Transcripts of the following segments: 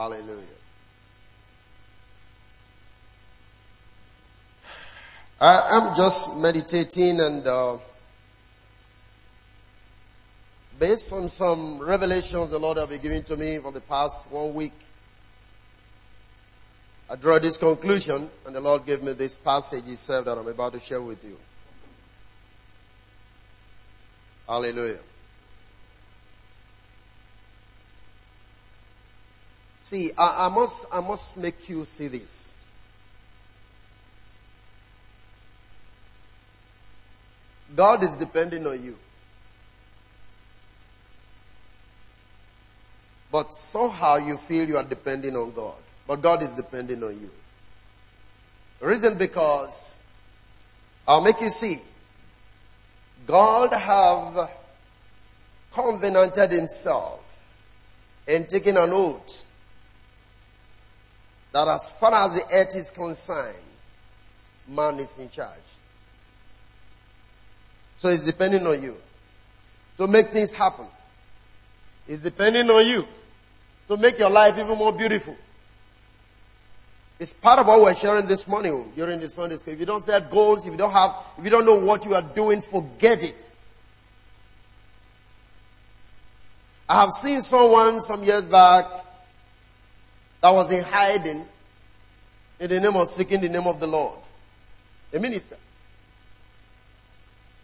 Hallelujah. I, am just meditating and uh, based on some revelations the Lord have been giving to me for the past one week, I draw this conclusion and the Lord gave me this passage itself that I'm about to share with you. Hallelujah. See, I, I must, I must make you see this. God is depending on you. But somehow you feel you are depending on God. But God is depending on you. Reason because I'll make you see. God have covenanted himself and taken an oath that as far as the earth is concerned, man is in charge. So it's depending on you to make things happen. It's depending on you to make your life even more beautiful. It's part of what we're sharing this morning during the Sunday school. If you don't set goals, if you don't have, if you don't know what you are doing, forget it. I have seen someone some years back that was in hiding in the name of seeking the name of the Lord. A minister.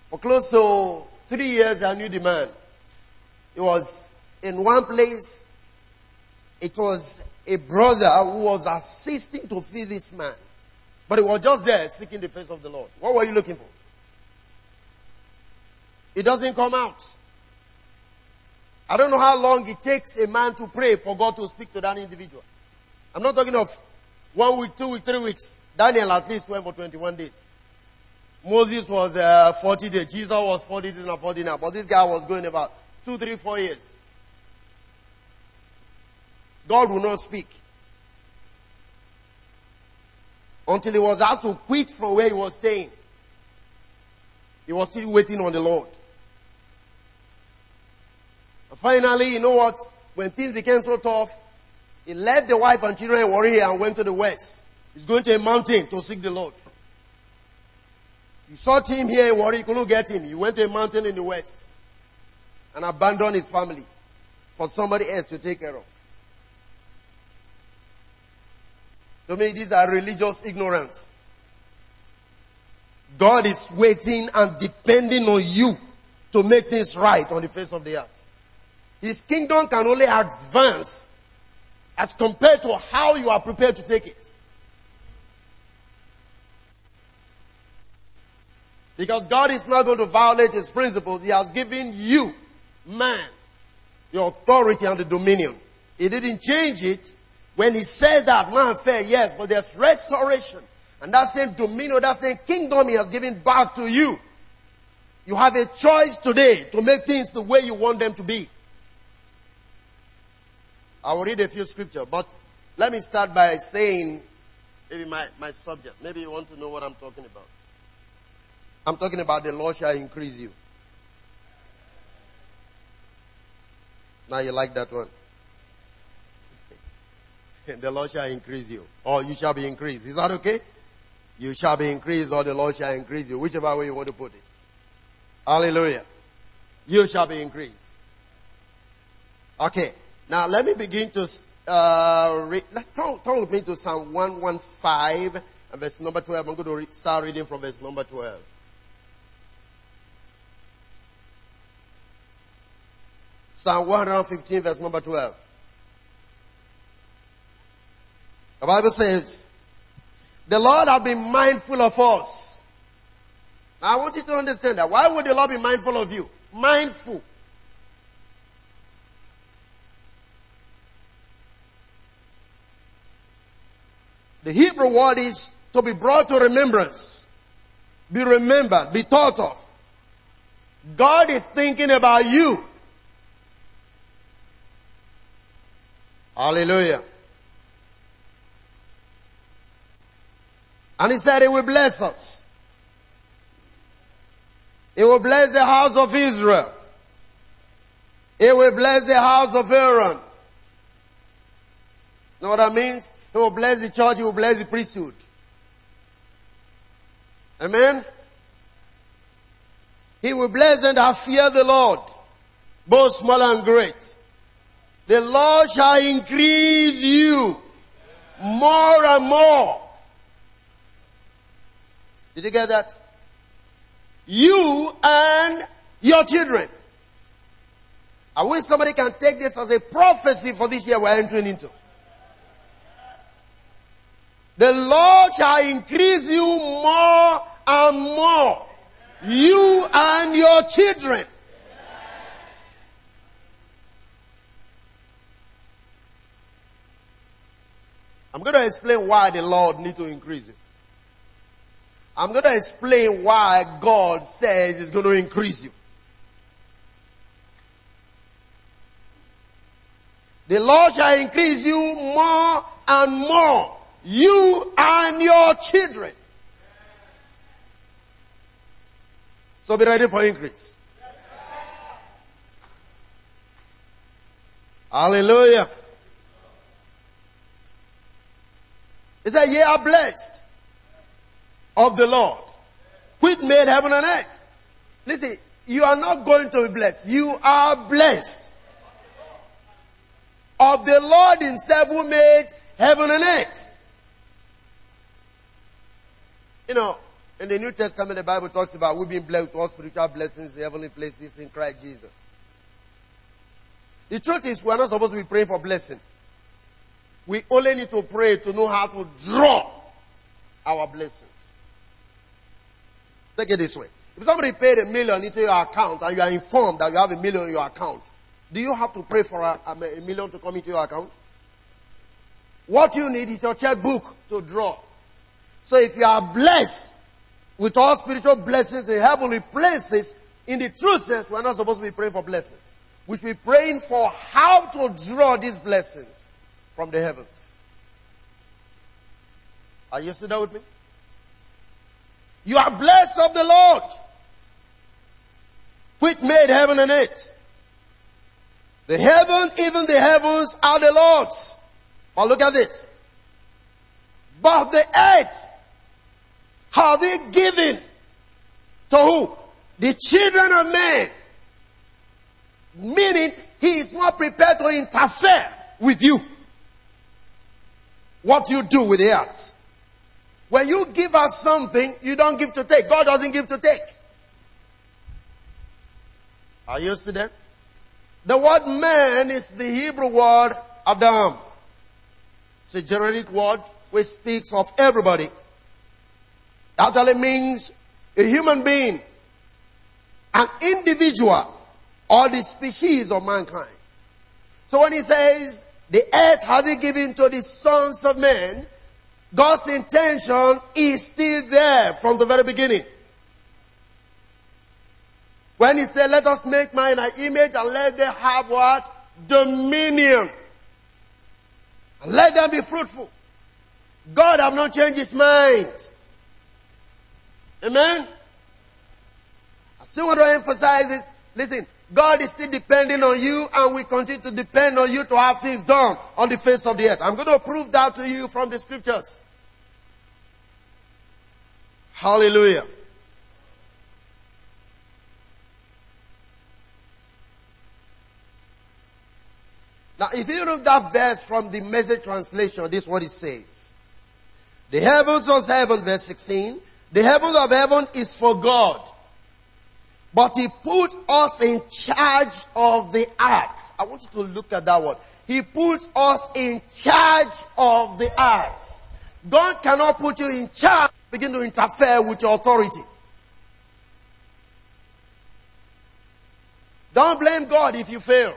For close to three years, I knew the man. He was in one place. It was a brother who was assisting to feed this man. But he was just there seeking the face of the Lord. What were you looking for? It doesn't come out. I don't know how long it takes a man to pray for God to speak to that individual. I'm not talking of one week, two weeks, three weeks. Daniel at least went for 21 days. Moses was uh, 40 days. Jesus was 40 days and 40 now. But this guy was going about two, three, four years. God will not speak. Until he was asked to quit from where he was staying. He was still waiting on the Lord. And finally, you know what? When things became so tough, he left the wife and children in Warri and went to the west. He's going to a mountain to seek the Lord. You sought him here in Warri, you couldn't get him. He went to a mountain in the west and abandoned his family for somebody else to take care of. To me, these are religious ignorance. God is waiting and depending on you to make things right on the face of the earth. His kingdom can only advance as compared to how you are prepared to take it. Because God is not going to violate His principles. He has given you, man, the authority and the dominion. He didn't change it. When He said that, man said yes, but there's restoration. And that same dominion, that same kingdom He has given back to you. You have a choice today to make things the way you want them to be. I will read a few scriptures, but let me start by saying maybe my, my subject. Maybe you want to know what I'm talking about. I'm talking about the Lord shall increase you. Now you like that one. the Lord shall increase you. Or you shall be increased. Is that okay? You shall be increased or the Lord shall increase you. Whichever way you want to put it. Hallelujah. You shall be increased. Okay. Now let me begin to, uh. Let's turn, turn with me to Psalm 115 and verse number 12. I'm going to re- start reading from verse number 12. Psalm 115 verse number 12. The Bible says, the Lord has been mindful of us. Now I want you to understand that. Why would the Lord be mindful of you? Mindful. The Hebrew word is to be brought to remembrance. Be remembered, be thought of. God is thinking about you. Hallelujah. And he said he will bless us. He will bless the house of Israel. He will bless the house of Aaron. Know what that means? He will bless the church, he will bless the priesthood. Amen? He will bless and that fear the Lord, both small and great. The Lord shall increase you more and more. Did you get that? You and your children. I wish somebody can take this as a prophecy for this year we're entering into. The Lord shall increase you more and more. You and your children. I'm going to explain why the Lord need to increase it. I'm going to explain why God says He's going to increase you. The Lord shall increase you more and more. You and your children. So be ready for increase. Hallelujah. He said, ye are blessed of the Lord, which made heaven and earth. Listen, you are not going to be blessed. You are blessed of the Lord himself who made heaven and earth. You know, in the New Testament, the Bible talks about we've been blessed with all spiritual blessings in heavenly places in Christ Jesus. The truth is, we're not supposed to be praying for blessing. We only need to pray to know how to draw our blessings. Take it this way. If somebody paid a million into your account and you are informed that you have a million in your account, do you have to pray for a, a million to come into your account? What you need is your checkbook to draw. So if you are blessed with all spiritual blessings in heavenly places, in the true sense, we're not supposed to be praying for blessings. We should be praying for how to draw these blessings from the heavens. Are you still there with me? You are blessed of the Lord, which made heaven and earth. The heaven, even the heavens are the Lord's. But look at this. But the earth have they given to who? The children of men. Meaning, he is not prepared to interfere with you. What you do with the earth. When you give us something, you don't give to take. God doesn't give to take. Are you to that? The word man is the Hebrew word Adam. It's a generic word which speaks of everybody actually means a human being, an individual, or the species of mankind. So when he says, the earth has he given to the sons of men, God's intention is still there from the very beginning. When he said, let us make man an image and let them have what? Dominion. Let them be fruitful. God have not changed his mind. Amen. I still want to emphasize this. Listen, God is still depending on you and we continue to depend on you to have things done on the face of the earth. I'm going to prove that to you from the scriptures. Hallelujah. Now, if you read that verse from the message translation, this is what it says. The heavens was heaven, verse 16. The heaven of heaven is for God. But he put us in charge of the earth. I want you to look at that word. He puts us in charge of the earth. God cannot put you in charge, begin to interfere with your authority. Don't blame God if you fail.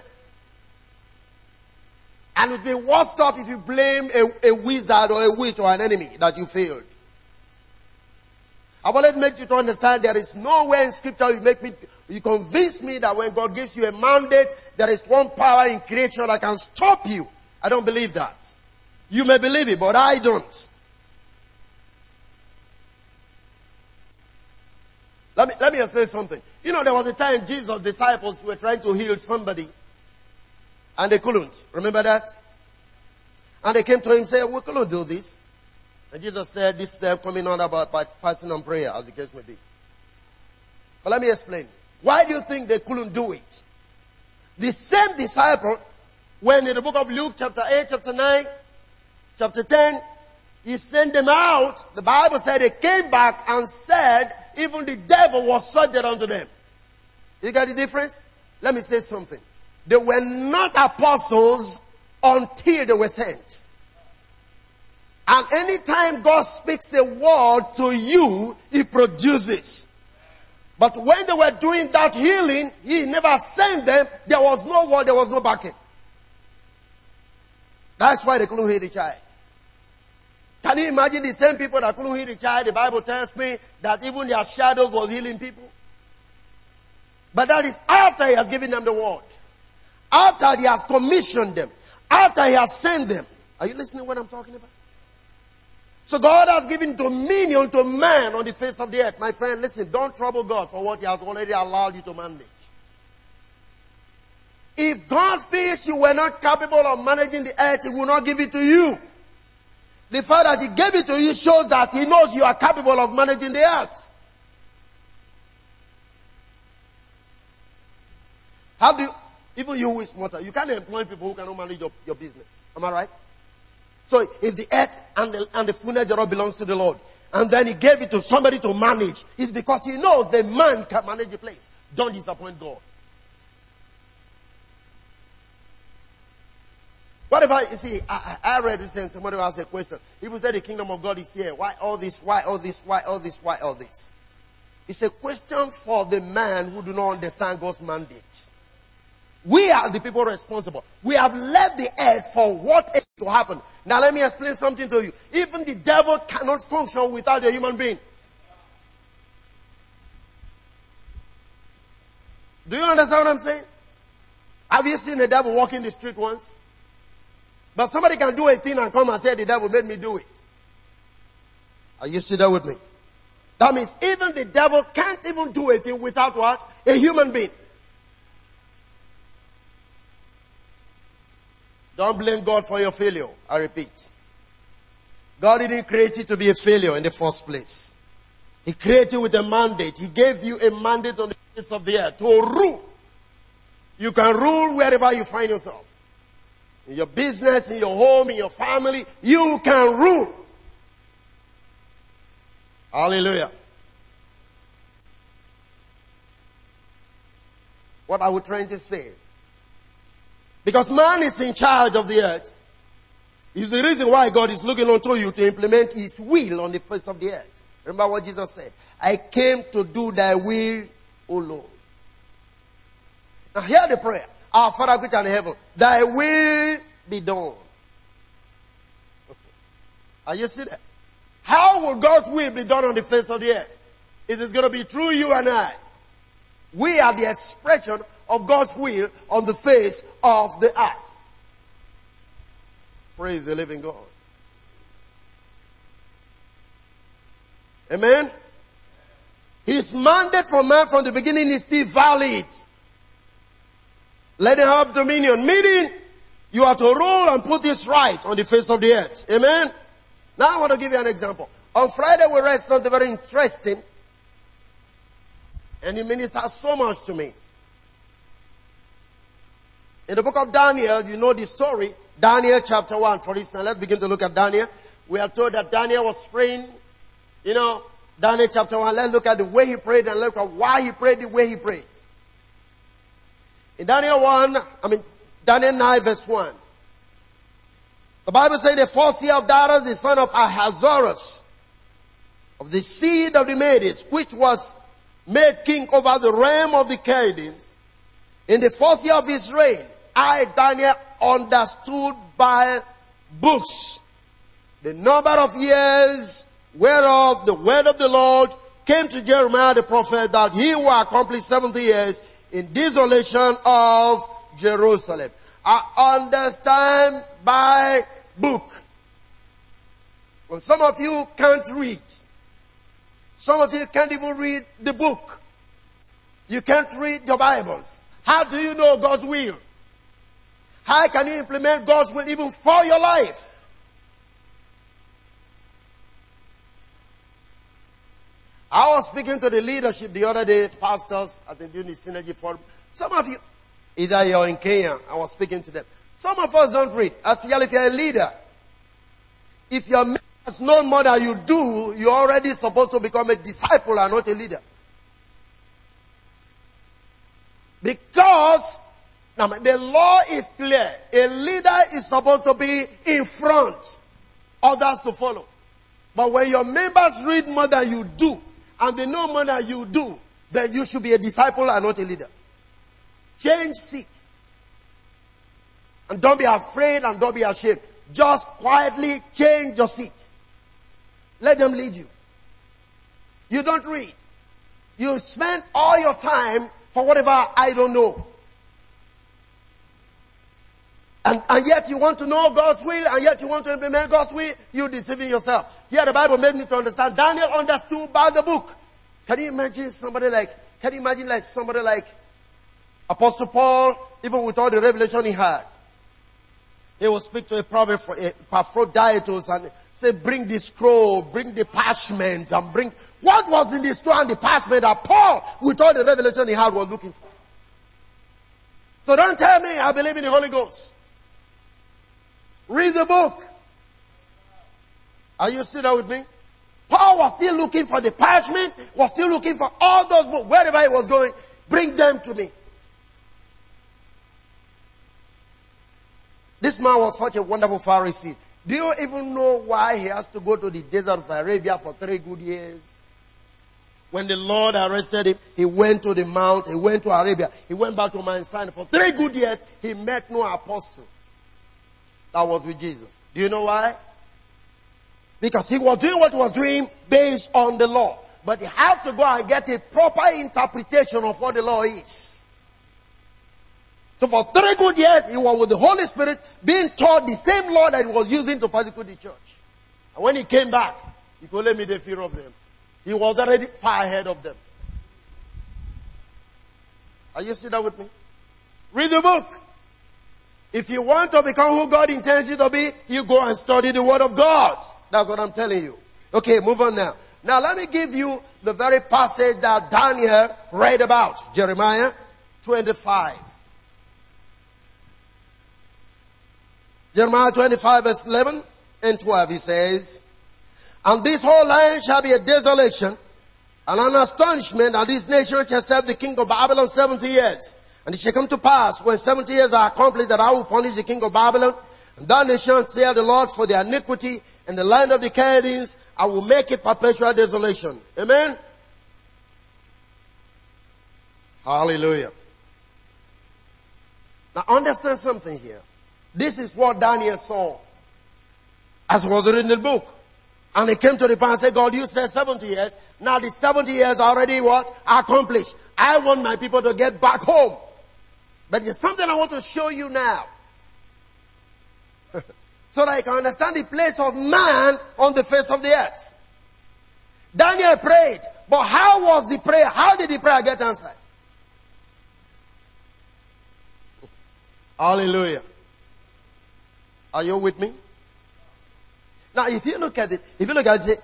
And it would be worse off if you blame a, a wizard or a witch or an enemy that you failed. I want to make you to understand there is nowhere in scripture you make me, you convince me that when God gives you a mandate, there is one power in creation that can stop you. I don't believe that. You may believe it, but I don't. Let me, let me explain something. You know, there was a time Jesus' disciples were trying to heal somebody and they couldn't. Remember that? And they came to him and said, we couldn't do this. And Jesus said, this is them coming on about by fasting and prayer, as the case may be. But let me explain. Why do you think they couldn't do it? The same disciple, when in the book of Luke chapter 8, chapter 9, chapter 10, he sent them out. The Bible said they came back and said, even the devil was subject unto them. You got the difference? Let me say something. They were not apostles until they were sent. And anytime God speaks a word to you, He produces. But when they were doing that healing, He never sent them. There was no word, there was no backing. That's why they couldn't heal the child. Can you imagine the same people that couldn't heal the child? The Bible tells me that even their shadows was healing people. But that is after He has given them the word. After He has commissioned them. After He has sent them. Are you listening to what I'm talking about? So God has given dominion to man on the face of the earth. My friend, listen, don't trouble God for what He has already allowed you to manage. If God feels you were not capable of managing the earth, He will not give it to you. The fact that He gave it to you shows that He knows you are capable of managing the earth. How do you, even you who is smarter, you can't employ people who cannot manage your, your business. Am I right? So if the earth and the, and the thereof belongs to the Lord, and then he gave it to somebody to manage, it's because he knows the man can manage the place. Don't disappoint God. What if I, you see, I, I read this and somebody asked a question. If you say the kingdom of God is here, why all this, why all this, why all this, why all this? It's a question for the man who do not understand God's mandate. We are the people responsible. We have left the earth for what is to happen. Now let me explain something to you. Even the devil cannot function without a human being. Do you understand what I'm saying? Have you seen the devil walking the street once? But somebody can do a thing and come and say the devil made me do it. Are you still there with me? That means even the devil can't even do a thing without what? A human being. Don't blame God for your failure. I repeat. God didn't create you to be a failure in the first place. He created you with a mandate. He gave you a mandate on the face of the earth to rule. You can rule wherever you find yourself. In your business, in your home, in your family, you can rule. Hallelujah. What are we trying to say? Because man is in charge of the earth. Is the reason why God is looking unto you to implement his will on the face of the earth. Remember what Jesus said? I came to do thy will, O Lord. Now hear the prayer. Our Father which art in heaven, thy will be done. Are you see that? How will God's will be done on the face of the earth? It is going to be through you and I. We are the expression of God's will on the face of the earth. Praise the living God. Amen. His mandate for man from the beginning is still valid. Let him have dominion. Meaning, you are to rule and put this right on the face of the earth. Amen. Now I want to give you an example. On Friday we read something very interesting. And it ministered so much to me. In the book of Daniel, you know the story. Daniel chapter 1, for instance. Let's begin to look at Daniel. We are told that Daniel was praying. You know, Daniel chapter 1, let's look at the way he prayed and look at why he prayed the way he prayed. In Daniel 1, I mean, Daniel 9 verse 1. The Bible says the fourth year of Darius, the son of Ahasuerus, of the seed of the Medes, which was made king over the realm of the Chaldeans, in the fourth year of his reign, I, Daniel, understood by books the number of years whereof the word of the Lord came to Jeremiah the prophet that he will accomplish 70 years in desolation of Jerusalem. I understand by book. Well, some of you can't read. Some of you can't even read the book. You can't read your Bibles. How do you know God's will? How can you implement God's will even for your life? I was speaking to the leadership the other day, pastors at the Unity Synergy Forum. Some of you, either you're in Kenya, I was speaking to them. Some of us don't read, especially if you're a leader. If your man has known more than you do, you're already supposed to become a disciple and not a leader. Because now, the law is clear. A leader is supposed to be in front, others to follow. But when your members read more than you do, and they know more than you do, then you should be a disciple and not a leader. Change seats. And don't be afraid and don't be ashamed. Just quietly change your seat. Let them lead you. You don't read. You spend all your time for whatever I don't know. And, and yet you want to know God's will, and yet you want to implement God's will, you're deceiving yourself. Here the Bible made me to understand. Daniel understood by the book. Can you imagine somebody like, can you imagine like somebody like Apostle Paul, even with all the revelation he had? He will speak to a prophet for a Epaphroditus and say, bring the scroll, bring the parchment, and bring, what was in the scroll and the parchment that Paul, with all the revelation he had, was looking for? So don't tell me I believe in the Holy Ghost. Read the book. Are you still there with me? Paul was still looking for the parchment, was still looking for all those books, wherever he was going, bring them to me. This man was such a wonderful Pharisee. Do you even know why he has to go to the desert of Arabia for three good years? When the Lord arrested him, he went to the mount, he went to Arabia, he went back to Mount Sinai. For three good years, he met no apostle that was with Jesus. Do you know why? Because he was doing what he was doing based on the law. But he has to go and get a proper interpretation of what the law is. So for three good years, he was with the Holy Spirit being taught the same law that he was using to persecute the church. And when he came back, he could let me the fear of them. He was already far ahead of them. Are you sitting there with me? Read the book. If you want to become who God intends you to be, you go and study the Word of God. That's what I'm telling you. Okay, move on now. Now let me give you the very passage that Daniel read about. Jeremiah 25. Jeremiah 25 verse 11 and 12 he says, And this whole land shall be a desolation and an astonishment, and this nation shall serve the king of Babylon 70 years. And it shall come to pass when 70 years are accomplished that I will punish the king of Babylon and that nation say the Lord for their iniquity and the land of the Chaldeans. I will make it perpetual desolation. Amen. Hallelujah. Now understand something here. This is what Daniel saw as was written in the book. And he came to the point and said, God, you said 70 years. Now the 70 years already what? Accomplished. I want my people to get back home. But there's something I want to show you now. so that I can understand the place of man on the face of the earth. Daniel prayed, but how was the prayer? How did the prayer get answered? Hallelujah. Are you with me? Now, if you look at it, if you look at it,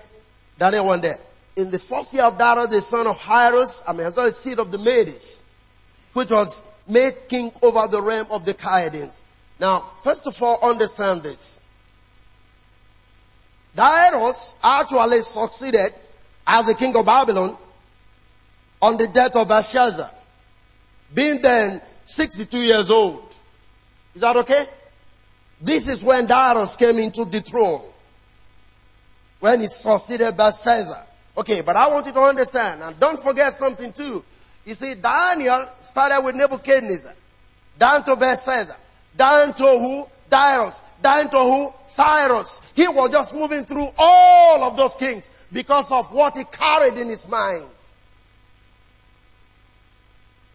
Daniel one there. In the first year of Darius, the son of Hyrus, I mean, the seed of the Medes, which was made king over the realm of the Chaldeans. Now, first of all, understand this. Darius actually succeeded as the king of Babylon on the death of Belshazzar, being then 62 years old. Is that okay? This is when Darius came into the throne. When he succeeded Belshazzar. Okay, but I want you to understand, and don't forget something too. You see, Daniel started with Nebuchadnezzar, down to Belshazzar, down to who? Darius, down to who? Cyrus. He was just moving through all of those kings because of what he carried in his mind.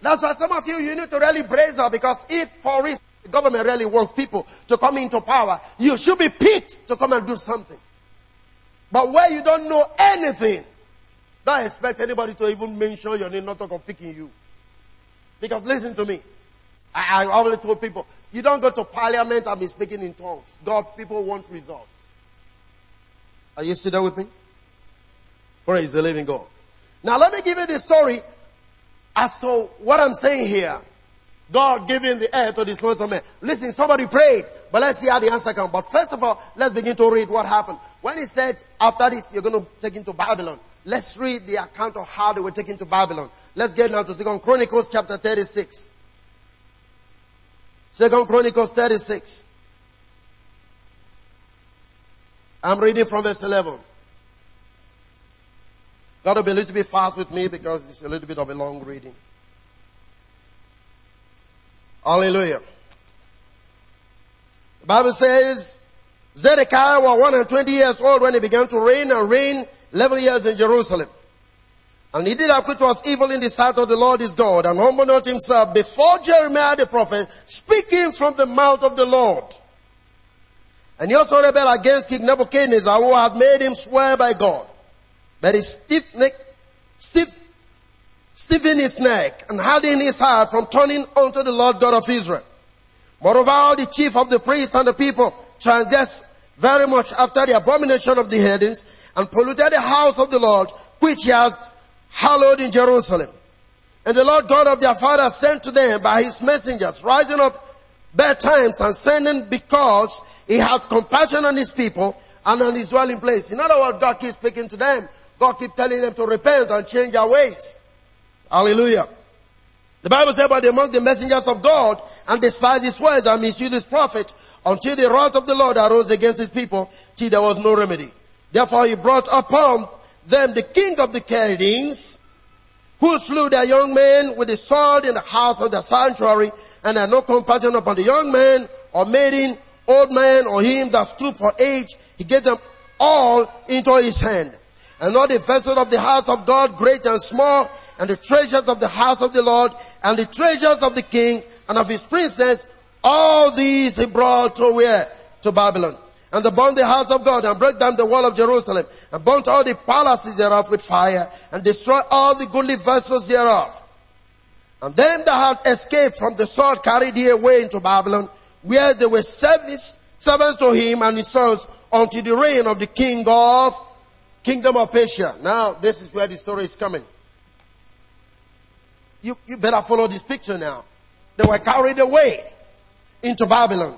That's why some of you, you need to really brace up because if, for instance, the government really wants people to come into power, you should be picked to come and do something. But where you don't know anything, don't expect anybody to even mention your name, not talk of picking you. Because listen to me. I, I always told people, you don't go to parliament and be speaking in tongues. God, people want results. Are you still there with me? Praise the living God. Now let me give you the story as to what I'm saying here. God giving the air to the sons of men. Listen, somebody prayed, but let's see how the answer comes. But first of all, let's begin to read what happened. When he said, after this, you're going to take him to Babylon. Let's read the account of how they were taken to Babylon. Let's get now to Second Chronicles chapter 36. Second Chronicles 36. I'm reading from verse 11. Gotta be a little bit fast with me because it's a little bit of a long reading. Hallelujah. The Bible says, Zedekiah was 120 years old when he began to reign and reign 11 years in Jerusalem. And he did that which was evil in the sight of the Lord his God and humbled not himself before Jeremiah the prophet, speaking from the mouth of the Lord. And he also rebelled against King Nebuchadnezzar who had made him swear by God. But he stiff neck, stiff, stiffened his neck and hardened his heart from turning unto the Lord God of Israel. Moreover, all the chief of the priests and the people transgressed very much after the abomination of the heathens and polluted the house of the Lord, which he has hallowed in Jerusalem. And the Lord God of their fathers sent to them by his messengers, rising up bad times and sending because he had compassion on his people and on his dwelling place. In other words, God keeps speaking to them. God keeps telling them to repent and change their ways. Hallelujah. The Bible says, but among the messengers of God and despised his words and misused his prophet until the wrath of the Lord arose against his people till there was no remedy. Therefore he brought upon them the king of the Chaldeans, who slew their young men with the sword in the house of the sanctuary, and had no compassion upon the young man, or maiden, old man, or him that stood for age. He gave them all into his hand. And all the vessels of the house of God, great and small, and the treasures of the house of the Lord, and the treasures of the king, and of his princess, all these he brought to where? To Babylon and they burned the house of God and broke down the wall of Jerusalem and burnt all the palaces thereof with fire and destroyed all the goodly vessels thereof. And them that had escaped from the sword carried he away into Babylon where they were service, servants to him and his sons until the reign of the king of kingdom of Persia. Now this is where the story is coming. You, you better follow this picture now. They were carried away into Babylon.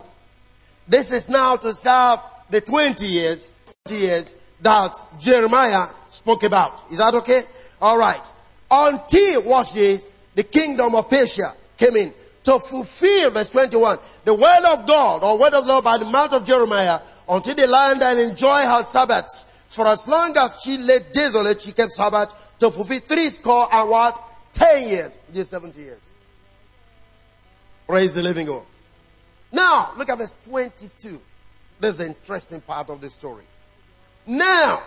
This is now to serve the 20 years, 20 years that Jeremiah spoke about. Is that okay? Alright. Until, watch this, the kingdom of Persia came in to fulfill verse 21. The word of God or word of Lord by the mouth of Jeremiah until the land and enjoy her Sabbaths. For as long as she lay desolate, she kept Sabbath to fulfill three score and what? Ten years. Which 70 years. Praise the living God. Now, look at verse 22. This is the interesting part of the story. Now,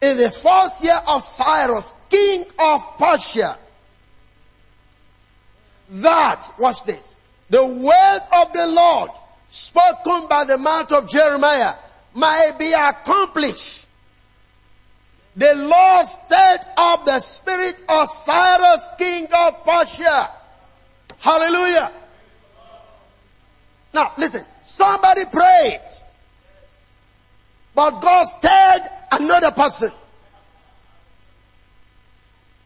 in the fourth year of Cyrus, king of Persia, that, watch this, the word of the Lord spoken by the mouth of Jeremiah might be accomplished. The Lord stirred up the spirit of Cyrus, king of Persia. Hallelujah. Now, listen. Somebody prayed. But God stirred another person.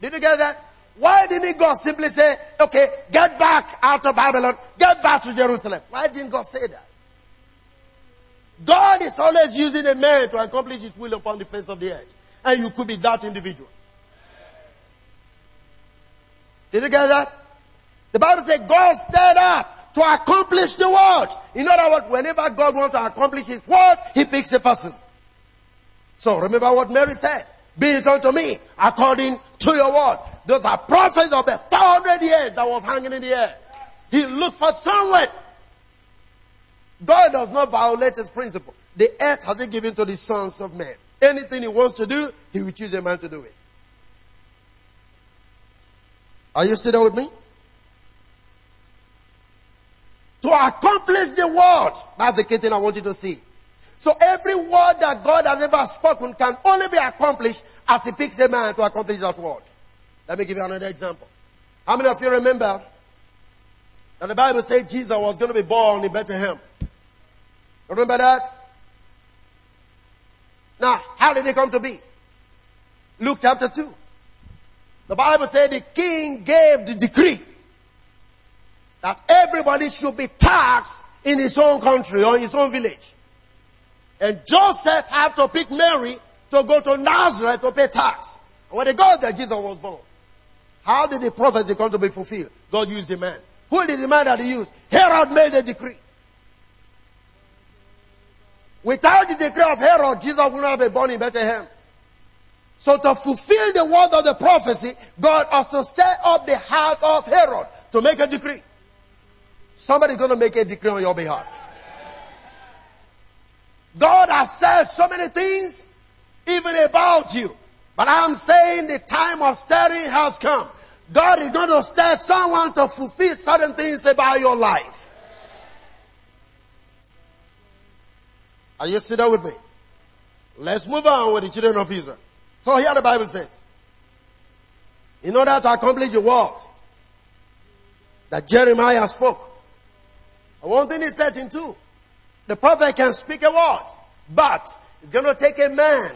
Did you get that? Why didn't God simply say, okay, get back out of Babylon, get back to Jerusalem? Why didn't God say that? God is always using a man to accomplish his will upon the face of the earth. And you could be that individual. Did you get that? The Bible says God stirred up to accomplish the word. In other words, whenever God wants to accomplish his word, he picks a person. So remember what Mary said. Be it unto me according to your word. Those are prophets of the 400 years that was hanging in the air. He looked for someone. God does not violate his principle. The earth has he given to the sons of men. Anything he wants to do, he will choose a man to do it. Are you still there with me? To accomplish the word. That's the key thing I want you to see. So every word that God has ever spoken can only be accomplished as he picks a man to accomplish that word. Let me give you another example. How many of you remember that the Bible said Jesus was going to be born in Bethlehem? Remember that? Now, how did he come to be? Luke chapter 2. The Bible said the king gave the decree that everybody should be taxed in his own country or his own village. And Joseph had to pick Mary to go to Nazareth to pay tax. And when they got there, Jesus was born. How did the prophecy come to be fulfilled? God used the man. Who did the man that he used? Herod made the decree. Without the decree of Herod, Jesus would not be born in Bethlehem. So to fulfill the word of the prophecy, God also set up the heart of Herod to make a decree. Somebody's going to make a decree on your behalf. God has said so many things, even about you. But I'm saying the time of studying has come. God is going to start someone to fulfill certain things about your life. Are you sitting with me? Let's move on with the children of Israel. So here the Bible says, in order to accomplish the word that Jeremiah spoke, one thing is certain too, the prophet can speak a word, but it's going to take a man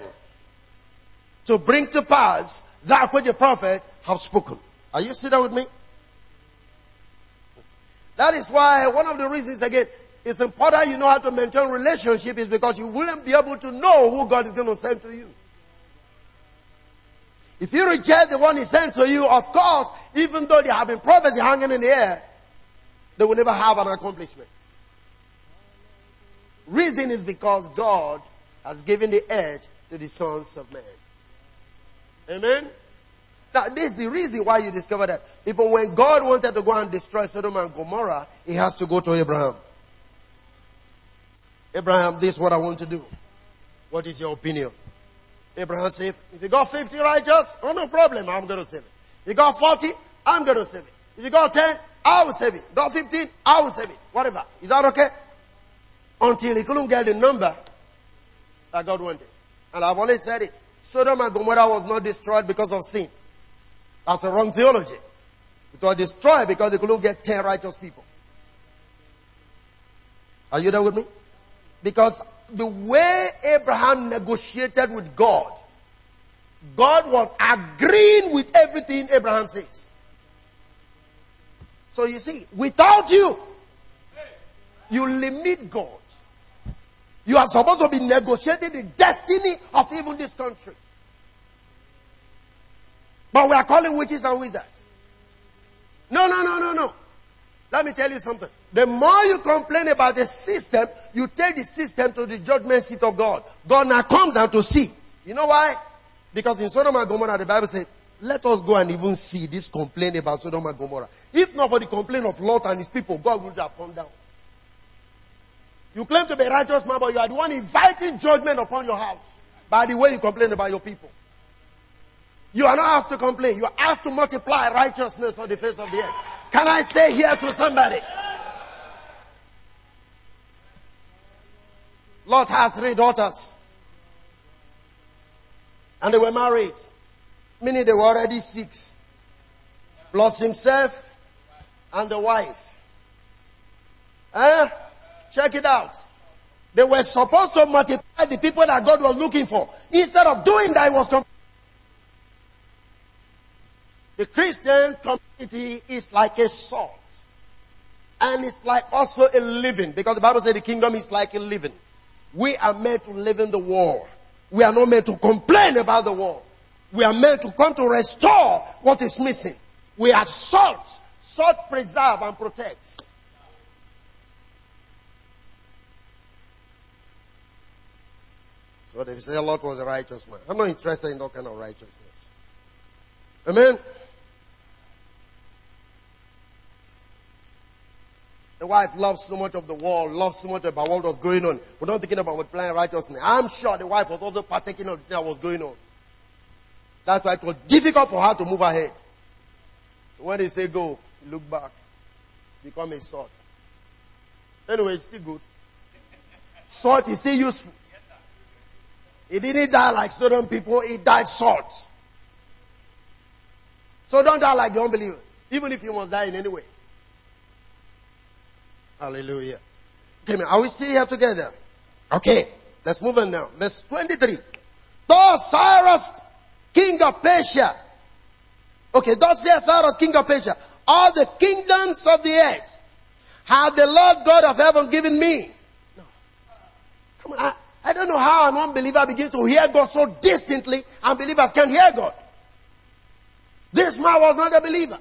to bring to pass that which the prophet have spoken. Are you sitting with me? That is why one of the reasons again, it's important you know how to maintain relationship is because you wouldn't be able to know who God is going to send to you. If you reject the one he sent to you, of course, even though there have been prophecy hanging in the air, they will never have an accomplishment. Reason is because God has given the edge to the sons of men. Amen? Now, this is the reason why you discover that. Even when God wanted to go and destroy Sodom and Gomorrah, he has to go to Abraham. Abraham, this is what I want to do. What is your opinion? Abraham said, if you got 50 righteous, oh no problem, I'm going to save it. If you got 40, I'm going to save it. If you got 10, I will save it. Got 15, I will save it. Whatever. Is that okay? Until he couldn't get the number that God wanted. And I've always said it. Sodom and Gomorrah was not destroyed because of sin. That's a wrong theology. It was destroyed because they couldn't get 10 righteous people. Are you there with me? Because the way Abraham negotiated with God, God was agreeing with everything Abraham says. So you see, without you, you limit God. You are supposed to be negotiating the destiny of even this country. But we are calling witches and wizards. No, no, no, no, no. Let me tell you something. The more you complain about the system, you take the system to the judgment seat of God. God now comes down to see. You know why? Because in Sodom and Gomorrah, the Bible said, let us go and even see this complaint about Sodom and Gomorrah. If not for the complaint of Lot and his people, God would have come down. You claim to be a righteous man, but you are the one inviting judgment upon your house by the way you complain about your people. You are not asked to complain. You are asked to multiply righteousness on the face of the earth. Can I say here to somebody? Lot has three daughters. And they were married. Meaning they were already six. Plus himself and the wife. Eh? Check it out. They were supposed to multiply the people that God was looking for. Instead of doing that, it was com- the Christian community is like a salt. And it's like also a living, because the Bible says the kingdom is like a living. We are meant to live in the world. We are not meant to complain about the world. We are meant to come to restore what is missing. We are salt. Salt preserve and protects. So they say a Lot was a righteous man. I'm not interested in that kind of righteousness. Amen. The wife loves so much of the world, loves so much about what was going on. We're not thinking about multiplying righteousness. I'm sure the wife was also partaking of the thing that was going on. That's why it was difficult for her to move ahead. So when they say go, look back, become a salt. Anyway, it's still good. Salt is still useful. He didn't die like Sodom people, he died salt. So don't die like the unbelievers, even if you must die in any way. Hallelujah. Okay, are we still here together? Okay, let's move on now. Verse 23. Thus Cyrus, king of Persia, Okay, thus says Cyrus, king of Persia, all the kingdoms of the earth have the Lord God of heaven given me. No. Come on, I, I don't know how an unbeliever begins to hear God so distinctly and believers can't hear God. This man was not a believer.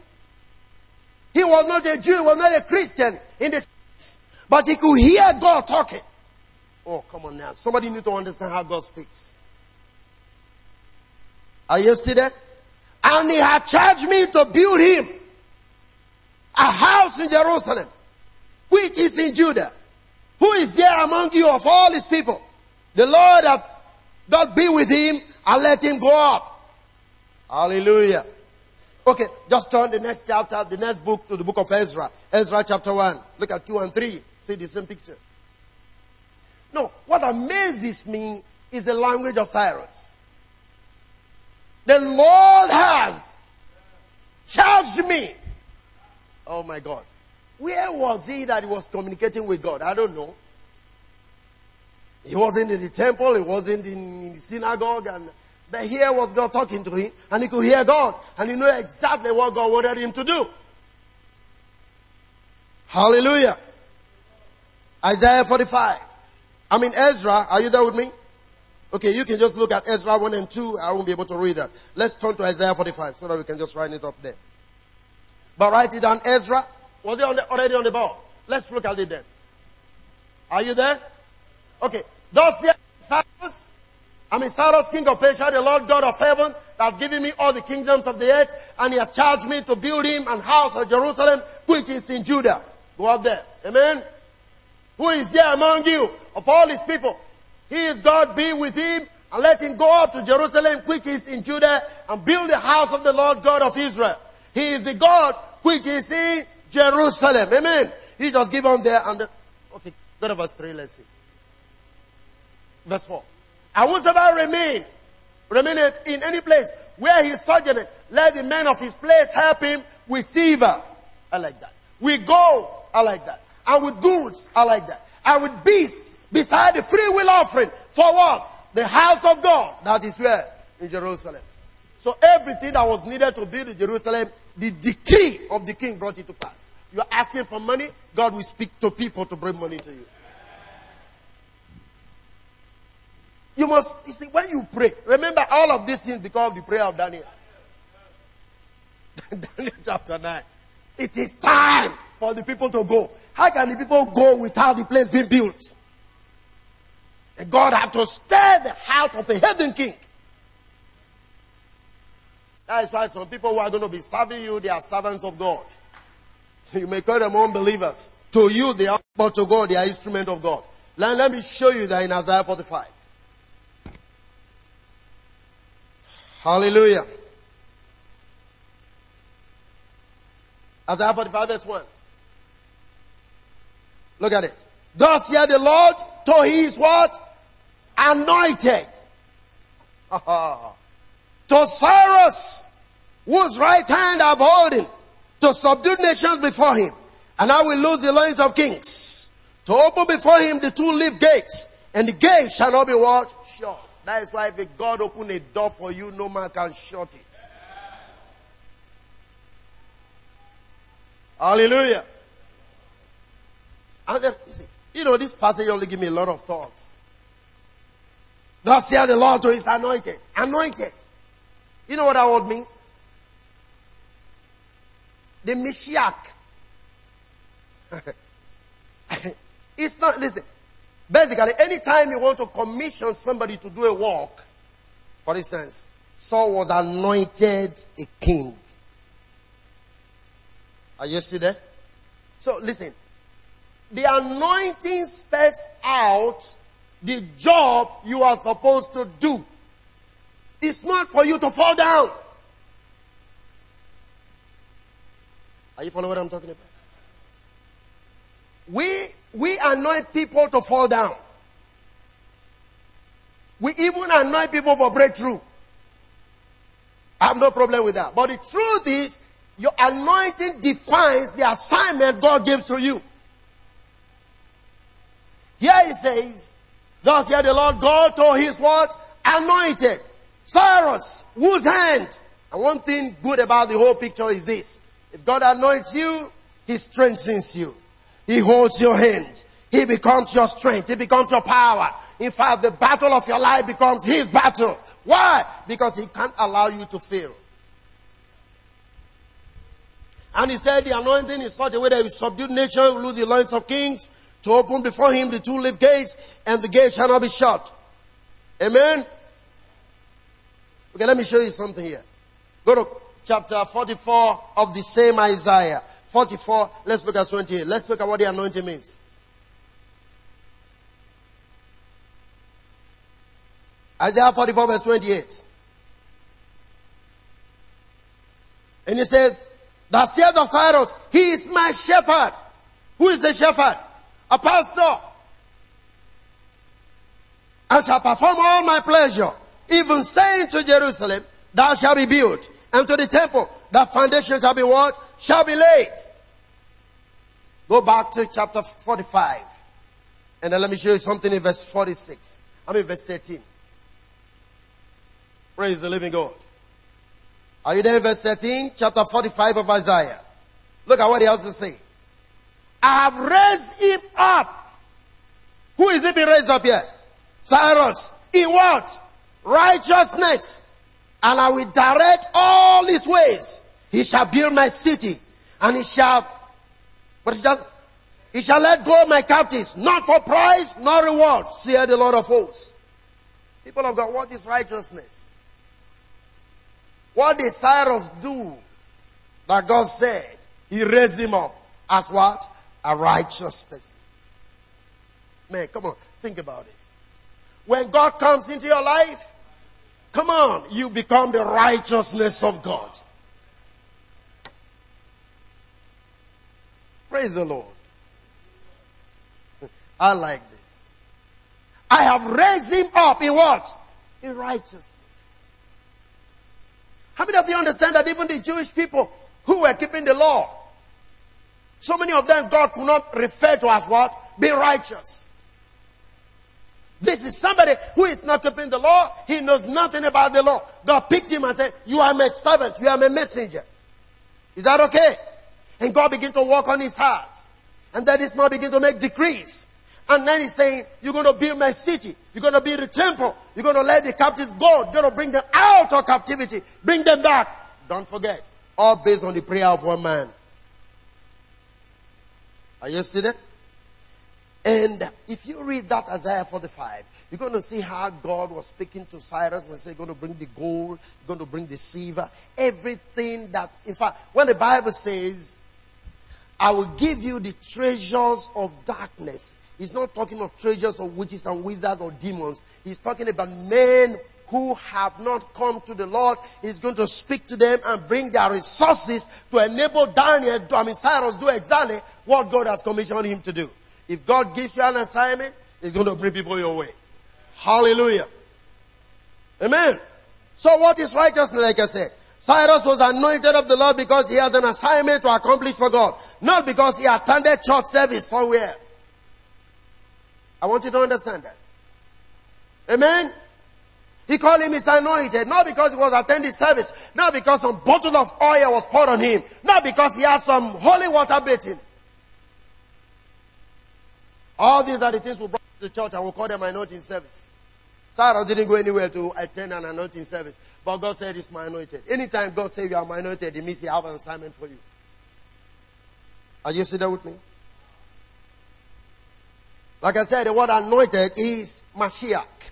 He was not a Jew, he was not a Christian in the sense, but he could hear God talking. Oh, come on now. Somebody need to understand how God speaks. Are you still there? And he had charged me to build him a house in Jerusalem, which is in Judah. Who is there among you of all his people? The Lord that God be with him and let him go up. Hallelujah. Okay, just turn the next chapter, the next book to the book of Ezra. Ezra chapter 1. Look at 2 and 3. See the same picture. No, what amazes me is the language of Cyrus. The Lord has charged me. Oh my God. Where was he that he was communicating with God? I don't know. He wasn't in the temple, he wasn't in the synagogue, and but here was God talking to him, and he could hear God, and he knew exactly what God wanted him to do. Hallelujah. Isaiah 45. I mean Ezra, are you there with me? Okay, you can just look at Ezra 1 and 2. I won't be able to read that. Let's turn to Isaiah 45 so that we can just write it up there. But write it down. Ezra, was it on the, already on the board? Let's look at it then. Are you there? Okay. Thus says Cyrus, I mean Cyrus, king of Persia, the Lord God of heaven, that has given me all the kingdoms of the earth, and he has charged me to build him an house of Jerusalem, which is in Judah. Go up there. Amen. Who is there among you of all his people? He is God, be with him, and let him go up to Jerusalem, which is in Judah, and build the house of the Lord God of Israel. He is the God which is in Jerusalem. Amen. He just give on there and the, okay, go to verse 3, let's see. Verse 4. And whosoever remain, remain in any place where he sojourned, let the men of his place help him with silver. I like that. With gold. I like that. And with goods. I like that. And with beasts beside the free will offering. For what? The house of God. That is where? In Jerusalem. So everything that was needed to build Jerusalem, the decree of the king brought it to pass. You are asking for money, God will speak to people to bring money to you. You must, you see, when you pray, remember all of these things because of the prayer of Daniel. Daniel chapter 9. It is time for the people to go. How can the people go without the place being built? God have to stir the heart of a heathen king. That is why some people who are going to be serving you, they are servants of God. You may call them unbelievers. To you, they are, but to God, they are instrument of God. Let, let me show you that in Isaiah 45. Hallelujah. Isaiah 45 verse 1. Look at it. Thus said the Lord to his what? Anointed. to Cyrus, whose right hand I've holding, to subdue nations before him. And I will lose the loins of kings. To open before him the two leaf gates. And the gate shall not be what? Shut. That is why if a God open a door for you, no man can shut it. Hallelujah. And then, you, see, you know, this passage only give me a lot of thoughts. Thus said the Lord to his anointed. Anointed. You know what that word means? The Mashiach. it's not, listen, Basically, anytime you want to commission somebody to do a work, for instance, Saul was anointed a king. Are you still there? So listen, the anointing spells out the job you are supposed to do. It's not for you to fall down. Are you following what I'm talking about? We we anoint people to fall down. We even anoint people for breakthrough. I have no problem with that. But the truth is, your anointing defines the assignment God gives to you. Here he says, Thus said the Lord God to his what? Anointed. Cyrus, whose hand And one thing good about the whole picture is this. If God anoints you, He strengthens you. He holds your hand. He becomes your strength. He becomes your power. In fact, the battle of your life becomes His battle. Why? Because He can't allow you to fail. And He said the anointing is such a way that He subdued nation, rule the loins of kings, to open before Him the two lift gates, and the gates shall not be shut. Amen? Okay, let me show you something here. Go to chapter 44 of the same Isaiah. 44, let's look at 28. Let's look at what the anointing means. Isaiah 44 verse 28. And he says, the said of Cyrus, he is my shepherd. Who is the shepherd? A pastor. And shall perform all my pleasure. Even saying to Jerusalem, thou shalt be built. And to the temple, the foundation shall be what? Shall be laid. Go back to chapter 45. And then let me show you something in verse 46. I mean verse 13. Praise the living God. Are you there verse 13? Chapter 45 of Isaiah. Look at what he has to say. I have raised him up. Who is he being raised up here? Cyrus. In what? Righteousness. And I will direct all his ways. He shall build my city. And he shall, what is that? He shall let go my captives, not for price, nor reward, saith the Lord of hosts. People of God, what is righteousness? What did Cyrus do that God said he raised him up as what? A righteous person. Man, come on, think about this. When God comes into your life, come on, you become the righteousness of God. Praise the Lord. I like this. I have raised him up in what? In righteousness. How many of you understand that even the Jewish people who were keeping the law, so many of them God could not refer to as what? Be righteous. This is somebody who is not keeping the law. He knows nothing about the law. God picked him and said, you are my servant. You are my messenger. Is that okay? And God began to work on his heart. And then this man began to make decrees. And then he's saying, you're going to build my city. You're going to build a temple. You're going to let the captives go. You're going to bring them out of captivity. Bring them back. Don't forget. All based on the prayer of one man. Are you see that? And if you read that Isaiah 45, you're going to see how God was speaking to Cyrus and said, going to bring the gold, you're going to bring the silver, everything that, in fact, when the Bible says, I will give you the treasures of darkness, He's not talking of treasures of witches and wizards or demons. He's talking about men who have not come to the Lord. He's going to speak to them and bring their resources to enable Daniel, I mean Cyrus, do exactly what God has commissioned him to do. If God gives you an assignment, He's going to bring people your way. Hallelujah. Amen. So what is righteousness, like I said? Cyrus was anointed of the Lord because he has an assignment to accomplish for God. Not because he attended church service somewhere. I want you to understand that. Amen. He called him his anointed, not because he was attending service, not because some bottle of oil was poured on him, not because he had some holy water bathing. All these are the things we brought to church and we call them anointing service. Cyrus didn't go anywhere to attend an anointing service, but God said it's my anointed. Anytime God says you are my anointed, it means he have an assignment for you. Are you sitting there with me? Like I said, the word anointed is Mashiach.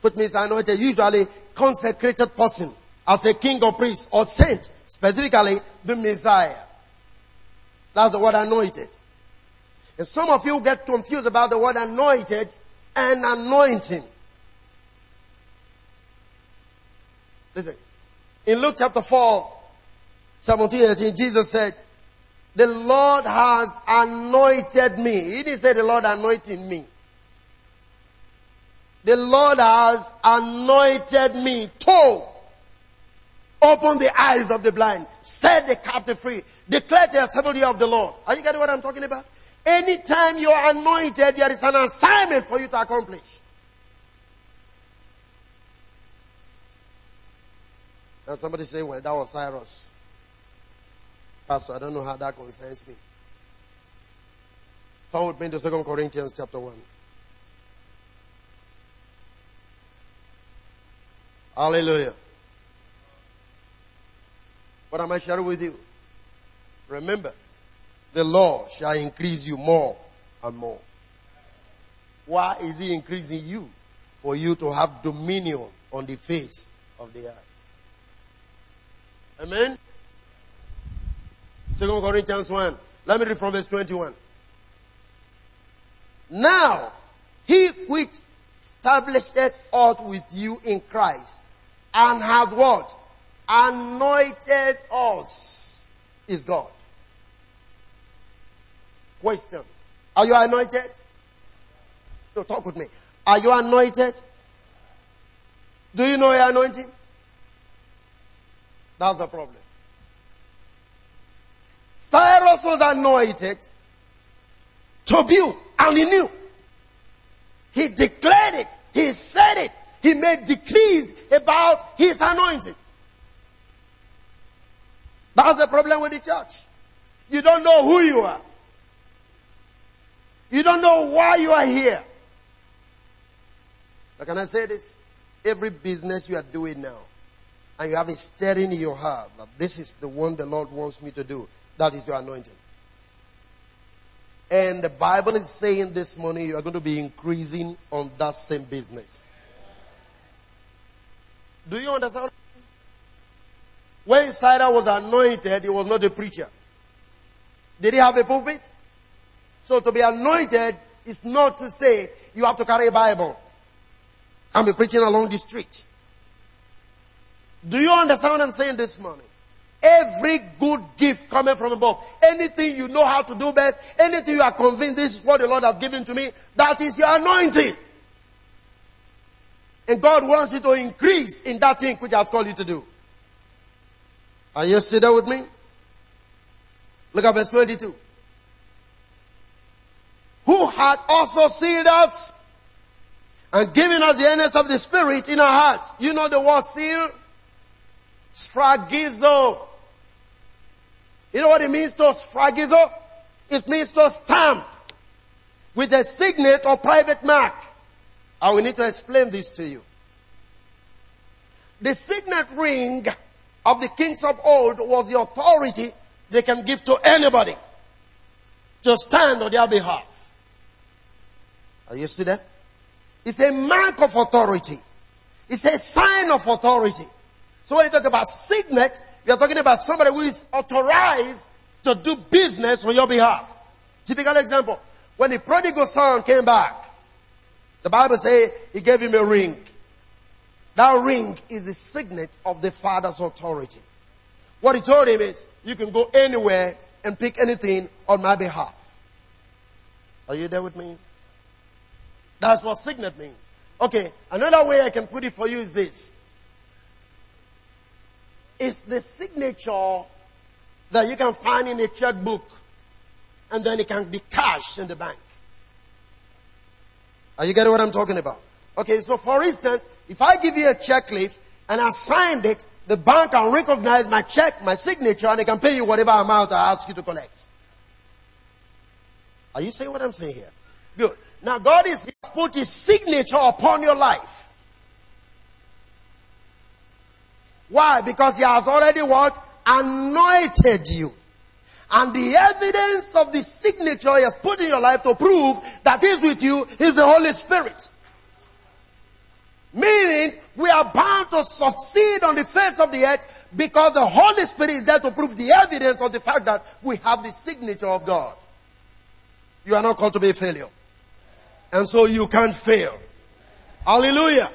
Which means anointed, usually consecrated person as a king or priest or saint, specifically the Messiah. That's the word anointed. And some of you get confused about the word anointed and anointing. Listen, in Luke chapter 4, 17, 18, Jesus said, the Lord has anointed me. He didn't say the Lord anointed me. The Lord has anointed me to open the eyes of the blind, set the captive free, declare the acceptable of the Lord. Are you getting what I'm talking about? Anytime you are anointed, there is an assignment for you to accomplish. And somebody say, well, that was Cyrus. Pastor, I don't know how that concerns me. Turn with me to 2 Corinthians chapter 1. Hallelujah. What am I sharing with you? Remember, the Lord shall increase you more and more. Why is he increasing you? For you to have dominion on the face of the earth. Amen? Second Corinthians 1. Let me read from verse 21. Now, he which established earth with you in Christ and had what? Anointed us is God. Question. Are you anointed? No, talk with me. Are you anointed? Do you know your anointing? That's the problem. Cyrus was anointed to build, and he knew. He declared it. He said it. He made decrees about his anointing. That's the problem with the church. You don't know who you are. You don't know why you are here. But can I say this? Every business you are doing now, and you have a stirring in your heart that this is the one the Lord wants me to do, that is your anointing. And the Bible is saying this morning you are going to be increasing on that same business. Do you understand? When Cyrus was anointed, he was not a preacher. Did he have a pulpit? So to be anointed is not to say you have to carry a Bible and be preaching along the street. Do you understand what I'm saying this morning? Every good gift coming from above. Anything you know how to do best, anything you are convinced this is what the Lord has given to me, that is your anointing. And God wants you to increase in that thing which has called you to do. Are you still there with me? Look at verse 22. Who had also sealed us and given us the earnest of the Spirit in our hearts. You know the word seal? Sphragizo. You know what it means to sphragizo? It means to stamp with a signet or private mark. I will need to explain this to you. The signet ring of the kings of old was the authority they can give to anybody to stand on their behalf. Are you see that? It's a mark of authority. It's a sign of authority. So when you talk about signet, you're talking about somebody who is authorized to do business on your behalf. Typical example. When the prodigal son came back, the Bible says he gave him a ring. That ring is the signet of the father's authority. What he told him is, you can go anywhere and pick anything on my behalf. Are you there with me? That's what signet means. Okay, another way I can put it for you is this. It's the signature that you can find in a checkbook and then it can be cash in the bank. Are you getting what I'm talking about? Okay, so for instance, if I give you a check leaf and I signed it, the bank can recognize my check, my signature, and they can pay you whatever amount I ask you to collect. Are you saying what I'm saying here? Good. Now God is put his signature upon your life. Why? Because he has already what? Anointed you. And the evidence of the signature he has put in your life to prove that he's with you is the Holy Spirit. Meaning, we are bound to succeed on the face of the earth because the Holy Spirit is there to prove the evidence of the fact that we have the signature of God. You are not called to be a failure. And so you can't fail. Hallelujah.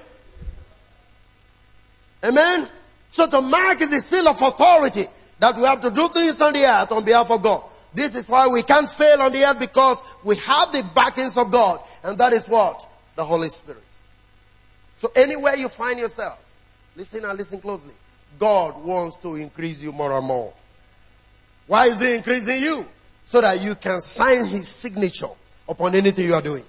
Amen. So the mark is the seal of authority that we have to do things on the earth on behalf of God. This is why we can't fail on the earth because we have the backings of God. And that is what? The Holy Spirit. So anywhere you find yourself, listen and listen closely. God wants to increase you more and more. Why is he increasing you? So that you can sign his signature upon anything you are doing.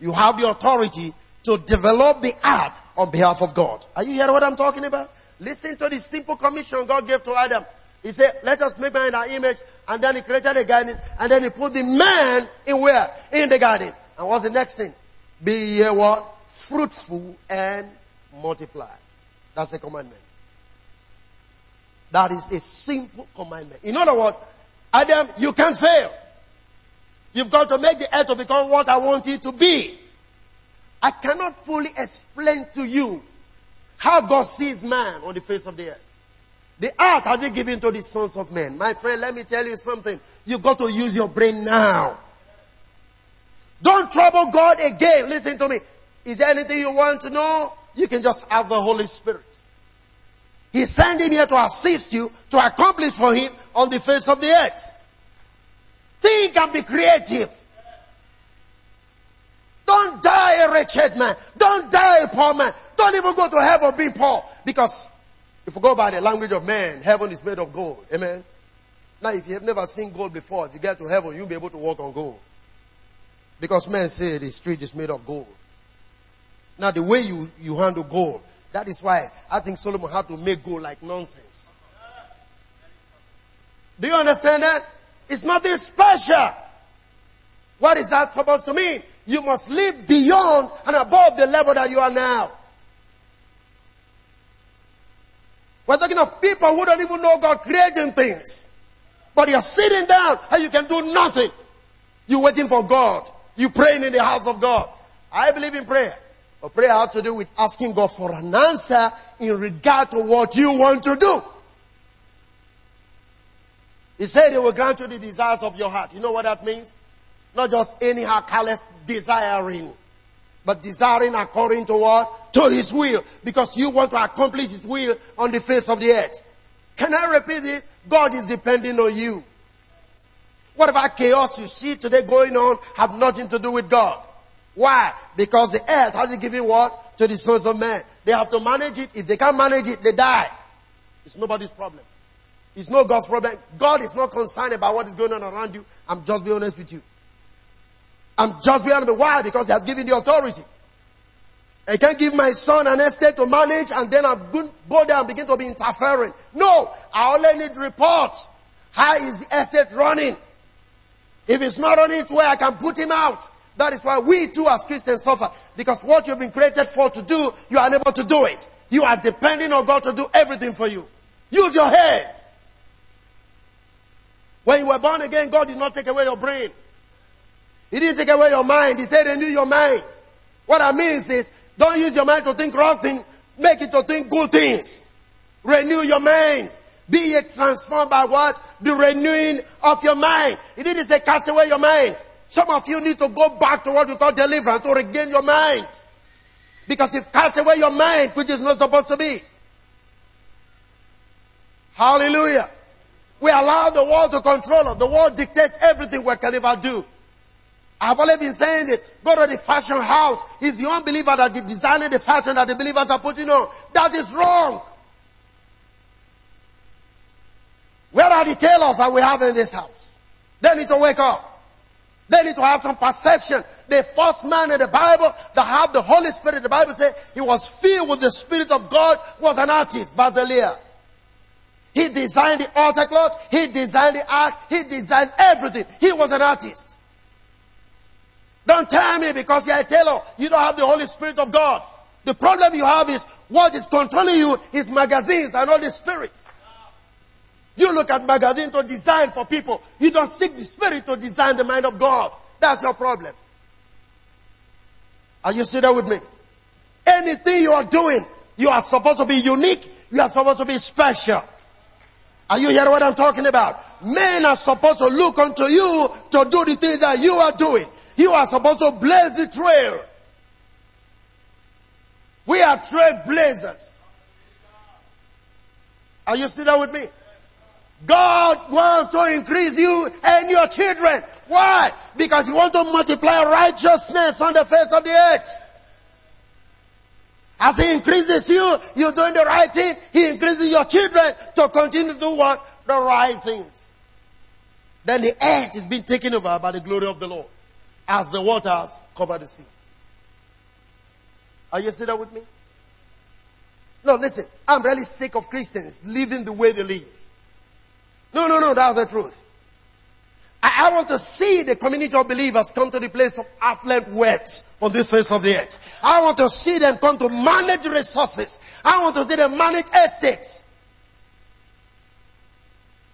You have the authority to develop the art on behalf of God. Are you hearing what I'm talking about? Listen to the simple commission God gave to Adam. He said, let us make man in our image. And then he created a garden. And then he put the man in where? In the garden. And what's the next thing? Be ye what? Fruitful and multiply. That's the commandment. That is a simple commandment. In other words, Adam, you can't fail. You've got to make the earth to become what I want it to be. I cannot fully explain to you how God sees man on the face of the earth. The earth has he given to the sons of men. My friend, let me tell you something. You've got to use your brain now. Don't trouble God again. Listen to me. Is there anything you want to know? You can just ask the Holy Spirit. He sent him here to assist you to accomplish for him on the face of the earth. Think and be creative. Don't die a wretched man. Don't die a poor man. Don't even go to heaven being poor. Because if you go by the language of man, heaven is made of gold. Amen. Now if you have never seen gold before, if you get to heaven, you'll be able to walk on gold. Because men say the street is made of gold. Now the way you, you handle gold, that is why I think Solomon had to make gold like nonsense. Do you understand that? It's nothing special. What is that supposed to mean? You must live beyond and above the level that you are now. We're talking of people who don't even know God creating things. But you're sitting down and you can do nothing. You're waiting for God. You're praying in the house of God. I believe in prayer. But prayer has to do with asking God for an answer in regard to what you want to do. He said he will grant you the desires of your heart. You know what that means? Not just anyhow careless desiring, but desiring according to what? To his will. Because you want to accomplish his will on the face of the earth. Can I repeat this? God is depending on you. Whatever chaos you see today going on have nothing to do with God. Why? Because the earth has given what? To the sons of men. They have to manage it. If they can't manage it, they die. It's nobody's problem. It's no God's problem. God is not concerned about what is going on around you. I'm just being honest with you. I'm just being honest. Why? Because He has given the authority. I can't give my son an estate to manage and then I'm going to go there and begin to be interfering. No, I only need reports. How is the estate running? If it's not running to where I can put him out. That is why we too as Christians suffer. Because what you've been created for to do, you are unable to do it. You are depending on God to do everything for you. Use your head. When you were born again, God did not take away your brain. He didn't take away your mind. He said renew your mind. What that means is, don't use your mind to think wrong things. Make it to think good things. Renew your mind. Be ye transformed by what? The renewing of your mind. He didn't say cast away your mind. Some of you need to go back to what we call deliverance to regain your mind. Because if cast away your mind, which is not supposed to be. Hallelujah. We allow the world to control us. The world dictates everything we can ever do. I've already been saying this. Go to the fashion house. It's the unbeliever that is designing the fashion that the believers are putting on. That is wrong. Where are the tailors that we have in this house? They need to wake up. They need to have some perception. The first man in the Bible that had the Holy Spirit, the Bible says he was filled with the Spirit of God, was an artist, Bezalel. He designed the altar cloth, he designed the ark, he designed everything. He was an artist. Don't tell me because you're a tailor, you don't have the Holy Spirit of God. The problem you have is what is controlling you is magazines and all the spirits. You look at magazines to design for people. You don't seek the spirit to design the mind of God. That's your problem. Are you sitting there with me? Anything you are doing, you are supposed to be unique. You are supposed to be special. Are you hearing what I'm talking about? Men are supposed to look unto you to do the things that you are doing. You are supposed to blaze the trail. We are trailblazers. Are you still there with me? God wants to increase you and your children. Why? Because He wants to multiply righteousness on the face of the earth. As He increases you, you're doing the right thing. He increases your children to continue to do what? The right things. Then the earth is being taken over by the glory of the Lord as the waters cover the sea. Are you still there with me? No, listen, I'm really sick of Christians living the way they live. No, no, no, that's the truth. I, I want to see the community of believers come to the place of affluent wealth on this face of the earth. I want to see them come to manage resources. I want to see them manage estates.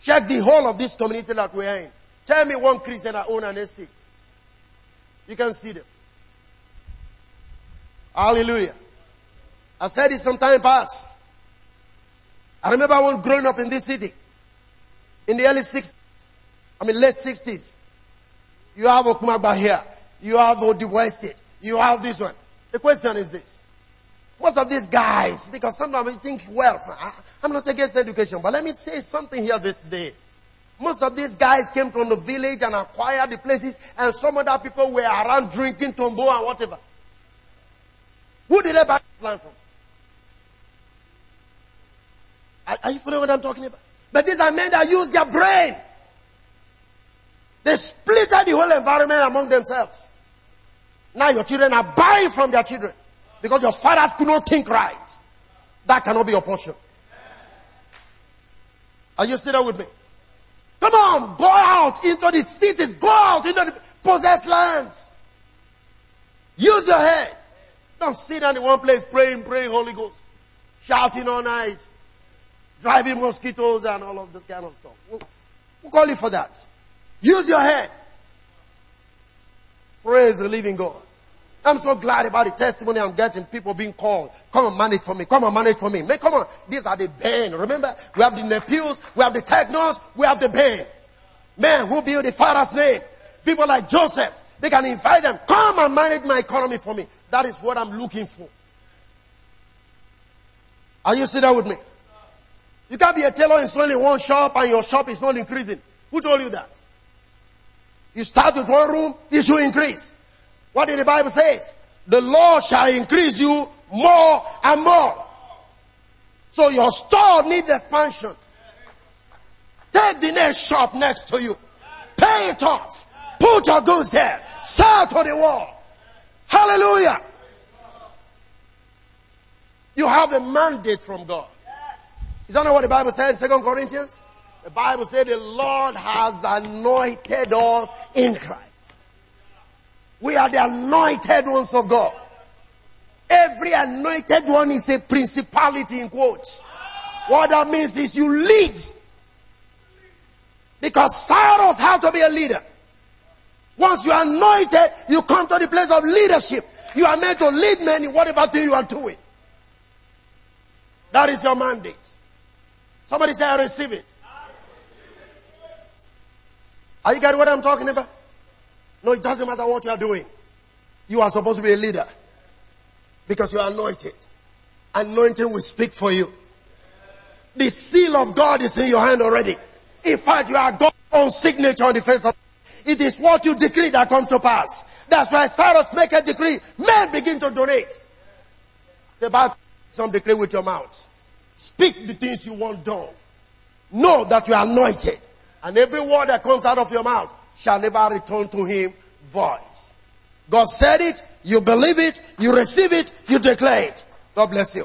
Check the whole of this community that we are in. Tell me one Christian that own an estate. You can see them. Hallelujah. I said it some time past. I remember when growing up in this city in the early 60s. I mean late 60s. You have Okumagba here. You have Odibo Estate. You have this one. The question is this. Most of these guys, because sometimes you think, well, I'm not against education, but let me say something here this day. Most of these guys came from the village and acquired the places, and some other people were around drinking tombo and whatever. Who did they buy the land from? Are, are you following what I'm talking about? But these are men that use their brain. They split the whole environment among themselves. Now your children are buying from their children because your fathers could not think right. That cannot be your portion. Are you still there with me? Come on, go out into the cities, go out into the possessed lands. Use your head. Don't sit down in one place praying, praying Holy Ghost, shouting all night, driving mosquitoes and all of this kind of stuff. We'll, we'll call you for that. Use your head. Praise the living God. I'm so glad about the testimony I'm getting. People being called. Come and manage for me. Come and manage for me. Man, come on. These are the band. Remember, we have the Nepios, we have the Technos, we have the band. Man, who build the father's name? People like Joseph. They can invite them. Come and manage my economy for me. That is what I'm looking for. Are you sitting with me? You can't be a tailor only one shop and your shop is not increasing. Who told you that? You start with one room, it should increase. What did the Bible say? The Lord shall increase you more and more. So your store needs expansion. Take the next shop next to you. Pay it off. Put your goods there. Sell to the world. Hallelujah. You have a mandate from God. Is that not what the Bible says, Second Corinthians? The Bible said the Lord has anointed us in Christ. We are the anointed ones of God. Every anointed one is a principality in quotes. What that means is you lead. Because Cyrus had to be a leader. Once you are anointed, you come to the place of leadership. You are meant to lead men in whatever thing you are doing. That is your mandate. Somebody say, I receive it. Are you getting what I'm talking about? No, it doesn't matter what you are doing. You are supposed to be a leader because you are anointed. Anointing will speak for you. The seal of God is in your hand already. In fact, you are God's own signature on the face of it is what you decree that comes to pass. That's why Cyrus make a decree. Men begin to donate. It's about some decree with your mouth. Speak the things you want done. Know that you are anointed. And every word that comes out of your mouth shall never return to him void. God said it, you believe it, you receive it, you declare it. God bless you.